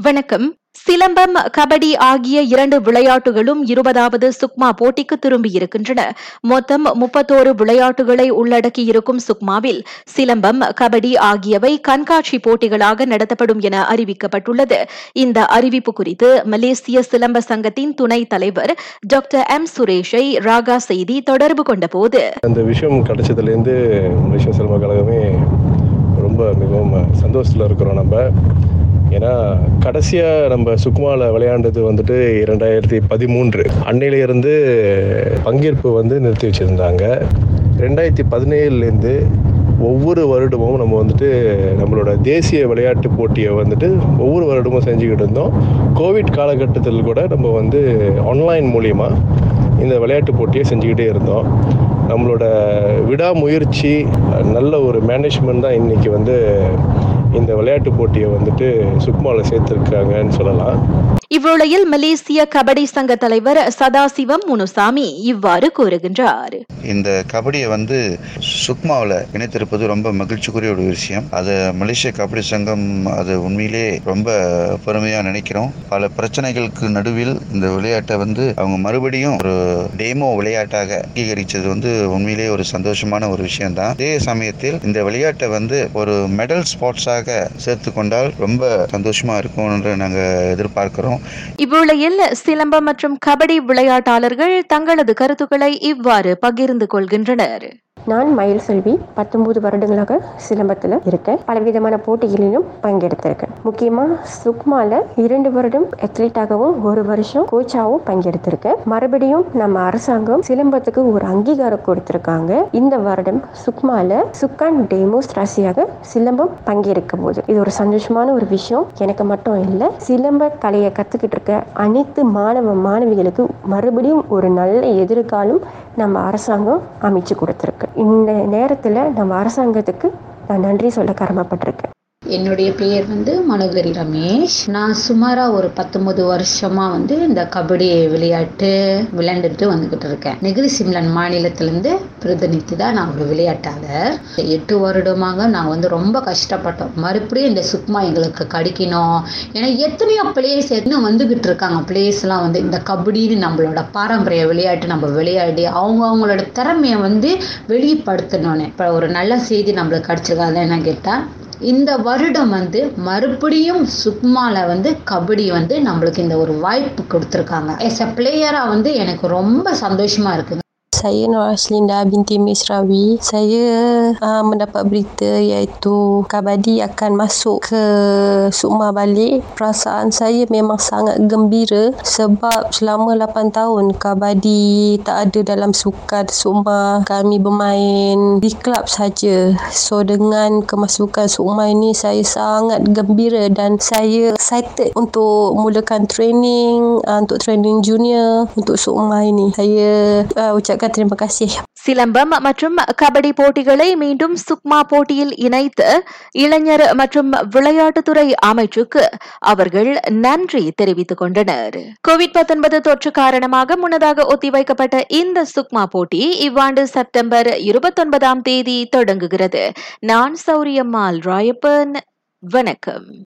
வணக்கம். சிலம்பம் கபடி ஆகிய இரண்டு விளையாட்டுகளும் இருபதாவது சுக்மா போட்டிக்கு திரும்பியிருக்கின்றன மொத்தம் முப்பத்தோரு விளையாட்டுகளை உள்ளடக்கியிருக்கும் சுக்மாவில் சிலம்பம் கபடி ஆகியவை கண்காட்சி போட்டிகளாக நடத்தப்படும் என அறிவிக்கப்பட்டுள்ளது. இந்த அறிவிப்பு குறித்து மலேசிய சிலம்ப சங்கத்தின் துணைத் தலைவர் டாக்டர் எம். சுரேஷை ராகா செய்தி தொடர்பு கொண்டபோது அந்த விஷயம் கிடைச்சதுலேருந்து மலேசிய சிலம்ப கழகமே ரொம்ப மிகவும் சந்தோஷத்தில் இருக்கிறோம் நம்ம. ஏன்னா கடைசியாக நம்ம சுக்மாவில் விளையாண்டது வந்துட்டு இரண்டாயிரத்தி பதிமூன்று. அன்னையிலேருந்து பங்கேற்பு வந்து நிறுத்தி வச்சுருந்தாங்க. ரெண்டாயிரத்தி பதினேழுலேருந்து ஒவ்வொரு வருடமும் நம்ம வந்துட்டு நம்மளோட தேசிய விளையாட்டு போட்டியை வந்துட்டு ஒவ்வொரு வருடமும் செஞ்சுக்கிட்டு இருந்தோம். கோவிட் காலகட்டத்தில் கூட நம்ம வந்து ஆன்லைன் மூலிமா இந்த விளையாட்டு போட்டியை செஞ்சுக்கிட்டே இருந்தோம். நம்மளோட விடாமுயற்சி நல்ல ஒரு மேனேஜ்மெண்ட் தான் இன்றைக்கி வந்து இந்த விளையாட்டு போட்டியை வந்துட்டு சுக்மாவில் சேர்த்துருக்காங்கன்னு சொல்லலாம். இவ்வேளையில் மலேசிய கபடி சங்க தலைவர் சதாசிவம் முனுசாமி இவ்வாறு கூறுகின்றார். இந்த கபடியை வந்து சுக்மாவில் இணைத்திருப்பது ரொம்ப மகிழ்ச்சிக்குரிய ஒரு விஷயம். அது மலேசிய கபடி சங்கம் அது உண்மையிலே ரொம்ப பெருமையாக நினைக்கிறோம். பல பிரச்சனைகளுக்கு நடுவில் இந்த விளையாட்டை வந்து அவங்க மறுபடியும் ஒரு டேமோ விளையாட்டாக அங்கீகரித்தது வந்து உண்மையிலே ஒரு சந்தோஷமான ஒரு விஷயம்தான். அதே சமயத்தில் இந்த விளையாட்டை வந்து ஒரு மெடல் ஸ்போர்ட்ஸாக சேர்த்து கொண்டால் ரொம்ப சந்தோஷமாக இருக்கும் என்று நாங்கள் எதிர்பார்க்கிறோம். இவ்வுலையில் சிலம்பம் மற்றும் கபடி விளையாட்டாளர்கள் தங்களது கருத்துக்களை இவ்வாறு பகிர்ந்து கொள்கின்றனர். நான் மயில் செல்வி பத்தொன்பது வருடங்களாக சிலம்பத்தில் இருக்கேன். பலவிதமான போட்டிகளிலும் பங்கெடுத்திருக்கேன். முக்கியமாக சுக்மால இரண்டு வருடம் அத்லீட்டாகவும் ஒரு வருஷம் கோச்சாகவும் பங்கெடுத்திருக்கேன். மறுபடியும் நம்ம அரசாங்கம் சிலம்பத்துக்கு ஒரு அங்கீகாரம் கொடுத்திருக்காங்க. இந்த வருடம் சுக்மால சுக்கான் டேமோஸ் ராசியாக சிலம்பம் பங்கேற்க போது இது ஒரு சந்தோஷமான ஒரு விஷயம். எனக்கு மட்டும் இல்லை சிலம்ப கலையை கற்றுக்கிட்டு இருக்க அனைத்து மாணவ மாணவிகளுக்கு மறுபடியும் ஒரு நல்ல எதிர்காலம் நம்ம அரசாங்கம் அமைச்சு கொடுத்துருக்கு. இந்த நேரத்தில் நம்ம அரசாங்கத்துக்கு நான் நன்றி சொல்ல கடமைப்பட்டிருக்கேன் என்னுடைய பெயர் வந்து மனோகரி ரமேஷ். நான் சுமாராக ஒரு பத்தொன்பது வருஷமா வந்து இந்த கபடி விளையாட்டு விளையாண்டுட்டு வந்துகிட்டு இருக்கேன். நெகிரி சிம்லன் மாநிலத்திலேருந்து பிரதிநிதி தான் நான் ஒரு விளையாட்டாளர். எட்டு வருடமாக நாங்கள் வந்து ரொம்ப கஷ்டப்பட்டோம். மறுபடியும் இந்த சுக்மா எங்களுக்கு கிடைக்கணும். ஏன்னா எத்தனையோ பிளேஸ் இன்னும் வந்துகிட்டு இருக்காங்க. பிளேஸ்லாம் வந்து இந்த கபடின்னு நம்மளோட பாரம்பரிய விளையாட்டு நம்ம விளையாடி அவங்க அவங்களோட திறமையை வந்து வெளிப்படுத்தணும்னு. இப்போ ஒரு நல்ல செய்தி நம்மளுக்கு கிடச்சிருக்காது என்ன கேட்டால் இந்த வருடம் வந்து மறுபடியும் சுக்மால வந்து கபடி வந்து நம்மளுக்கு இந்த ஒரு வாய்ப்பு கொடுத்துருக்காங்க. எஸ் அ பிளேயராக வந்து எனக்கு ரொம்ப சந்தோஷமா இருக்குங்க. Saya Nur Aslinda binti Misrawi. Saya uh, mendapat berita iaitu Kabadi akan masuk ke Sukma balik. Perasaan saya memang sangat gembira sebab selama 8 tahun Kabadi tak ada dalam sukan Sukma. Kami bermain di kelab saja. So dengan kemasukan Sukma ini saya sangat gembira dan saya excited untuk mulakan training uh, untuk training junior untuk Sukma ini. Saya uh, ucapkan terima kasih. Silambam மற்றும் கபடி போட்டிகளை மீண்டும் சுக்மா போட்டியில் இணைத்து இளைஞர் மற்றும் விளையாட்டுத்துறை அமைச்சுக்கு அவர்கள் நன்றி தெரிவித்துக் கொண்டனர். கோவிட் தொற்று காரணமாக முன்னதாக ஒத்திவைக்கப்பட்ட இந்த சுக்மா போட்டி இவ்வாண்டு செப்டம்பர் இருபத்தொன்பதாம் தேதி தொடங்குகிறது. நான் சௌரியம்மாள் ராயப்பன். வணக்கம்.